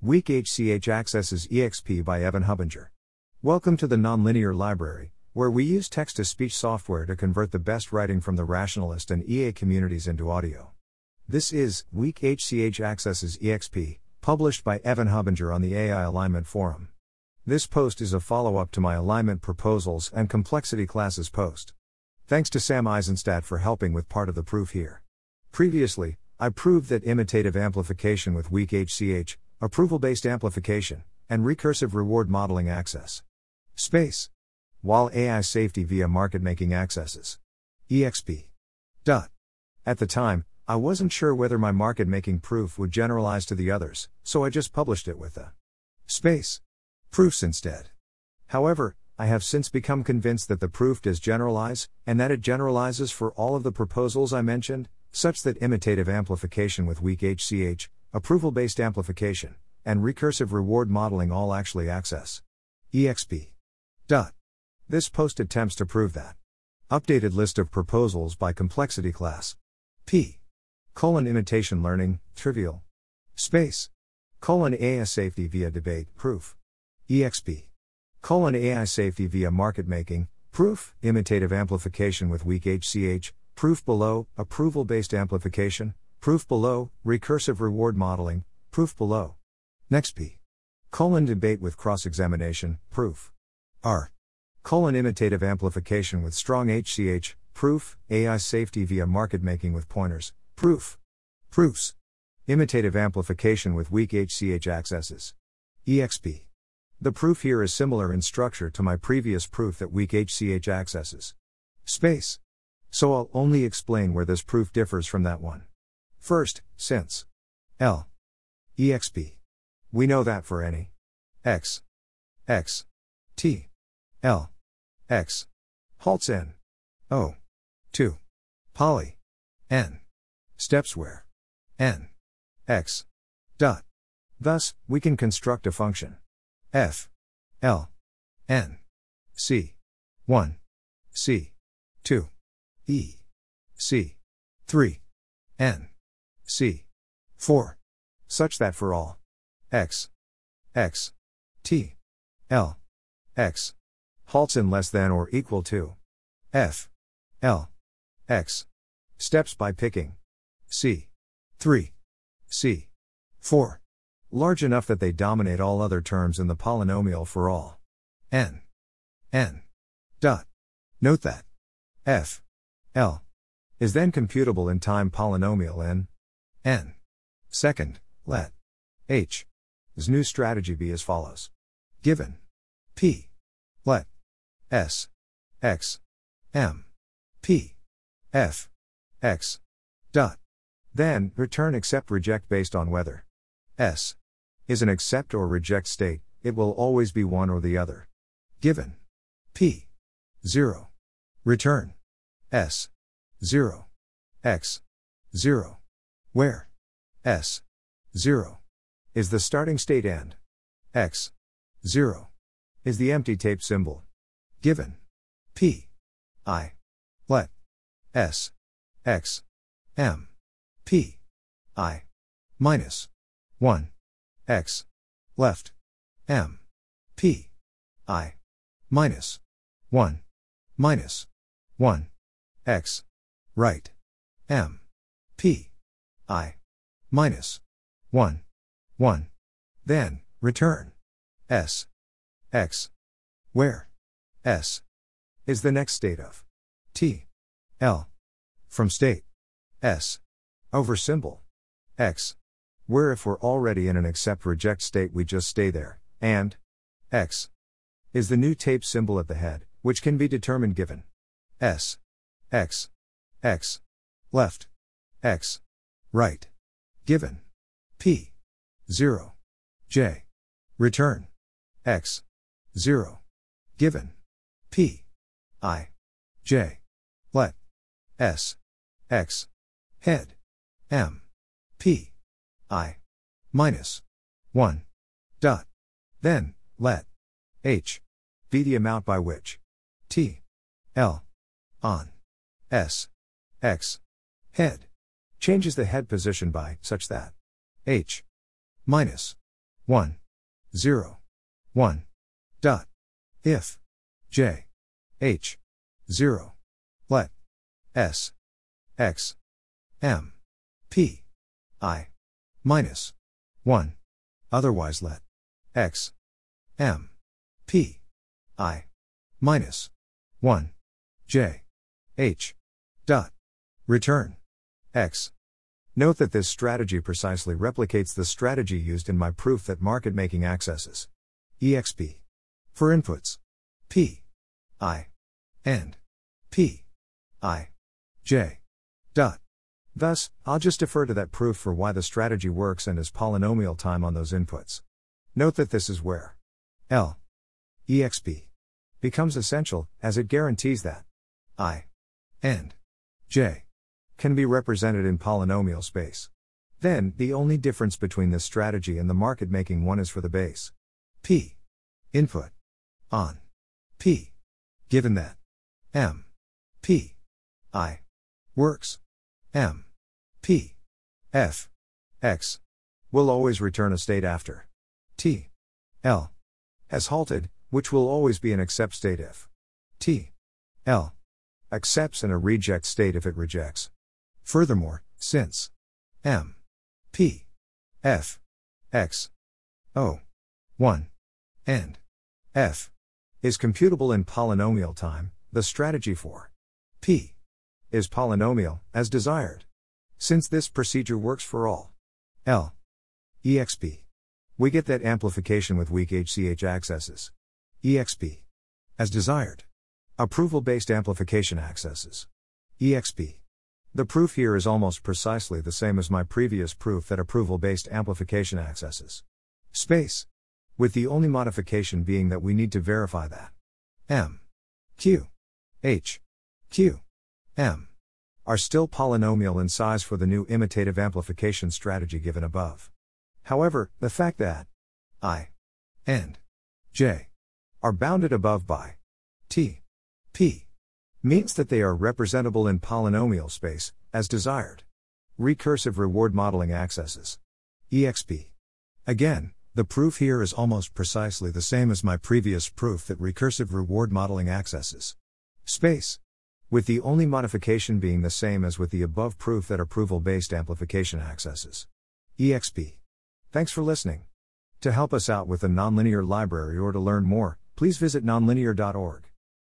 Weak HCH accesses EXP by Evan Hubinger. Welcome to the Nonlinear Library, where we use text to speech software to convert the best writing from the rationalist and EA communities into audio. This is Weak HCH accesses EXP, published by Evan Hubinger on the AI Alignment Forum. This post is a follow up to my alignment proposals and complexity classes post. Thanks to Sam Eisenstat for helping with part of the proof here. Previously, I proved that imitative amplification with weak HCH, approval based amplification, and recursive reward modeling access. Space. While AI safety via market making accesses. EXP. Dot. At the time, I wasn't sure whether my market making proof would generalize to the others, so I just published it with the space proofs instead. However, I have since become convinced that the proof does generalize, and that it generalizes for all of the proposals I mentioned, such that imitative amplification with weak HCH, approval based amplification, and recursive reward modeling all actually access. EXP. Dot. This post attempts to prove that. Updated list of proposals by complexity class. P. Colon imitation learning, trivial. Space. Colon AI safety via debate, proof. EXP. Colon AI safety via market making, proof, imitative amplification with weak HCH, proof below, approval based amplification, proof below, recursive reward modeling, proof below. NEXP. Colon debate with cross examination, proof. R. Colon imitative amplification with strong HCH, proof, AI safety via market making with pointers, proof. Proofs. Imitative amplification with weak HCH accesses. EXP. The proof here is similar in structure to my previous proof that weak HCH accesses. Space. So I'll only explain where this proof differs from that one. First, since L. Exp we know that for any. X. X. T. L. X. Halts n. O. 2 poly. N. Steps where. N. X. Dot. Thus we can construct a function. F. L. N. C. 1 c. 2 e. C. 3 n c. 4 such that for all. X. X. T. L. X. Halts in less than or equal to. F. L. X. Steps by picking. C. 3 c. 4 large enough that they dominate all other terms in the polynomial for all. N. N. Dot. Note that. F. L. is then computable in time polynomial n n. Second let. H. His new strategy be as follows. Given. P. Let. S. X. M. P. F. X. Dot. Then return accept reject based on whether S is an accept or reject state, it will always be one or the other. Given. P. 0 return. S. 0 X. 0 where? S. 0 is the starting state and. X. 0 is the empty tape symbol. Given. P. I. Let. S. X. M. P. I. Minus. 1 x. Left. M. P. I. Minus. 1 minus. 1 x. Right. M. P i minus 1 1. Then, return. S. X. Where? S. Is the next state of. T. L. From state. S. Over symbol. X. Where if we're already in an accept reject state we just stay there, and. X. Is the new tape symbol at the head, which can be determined given. S. X. X. Left. X. Right. Given. P. 0. J. Return. X. 0. Given. P. I. J. Let. S. X. Head. M. P. I. Minus. 1. Dot. Then, let. H. Be the amount by which. T. L. On. S. X. Head. Changes the head position by, such that. H minus 1, 0, 1, dot, if, j, h, 0, let, s, x, m, p, i, minus, 1, otherwise let, x, m, p, i, minus, 1, j, h, dot, return, x, Note that this strategy precisely replicates the strategy used in my proof that market making accesses. Exp for inputs. P. I. And p. I. J. Dot. Thus, I'll just defer to that proof for why the strategy works and is polynomial time on those inputs. Note that this is where L. Exp becomes essential as it guarantees that i. And j can be represented in polynomial space. Then, the only difference between this strategy and the market making one is for the base. P. Input. On. P. Given that. M. P. I. Works. M. P. F. X. Will always return a state after. T. L. Has halted, which will always be an accept state if. T. L. Accepts and a reject state if it rejects. Furthermore, since M P F X O 1 and F is computable in polynomial time, the strategy for P is polynomial, as desired. Since this procedure works for all L exp, we get that amplification with weak HCH accesses exp as desired. Approval based amplification accesses exp the proof here is almost precisely the same as my previous proof that approval based amplification accesses. Space. With the only modification being that we need to verify that. M, Q, H, Q, M. are still polynomial in size for the new imitative amplification strategy given above. However, the fact that I and J are bounded above by T, P, means that they are representable in polynomial space, as desired. Recursive reward modeling accesses. EXP. Again, the proof here is almost precisely the same as my previous proof that recursive reward modeling accesses space, with the only modification being the same as with the above proof that approval based amplification accesses EXP. Thanks for listening. To help us out with the nonlinear library or to learn more, please visit nonlinear.org.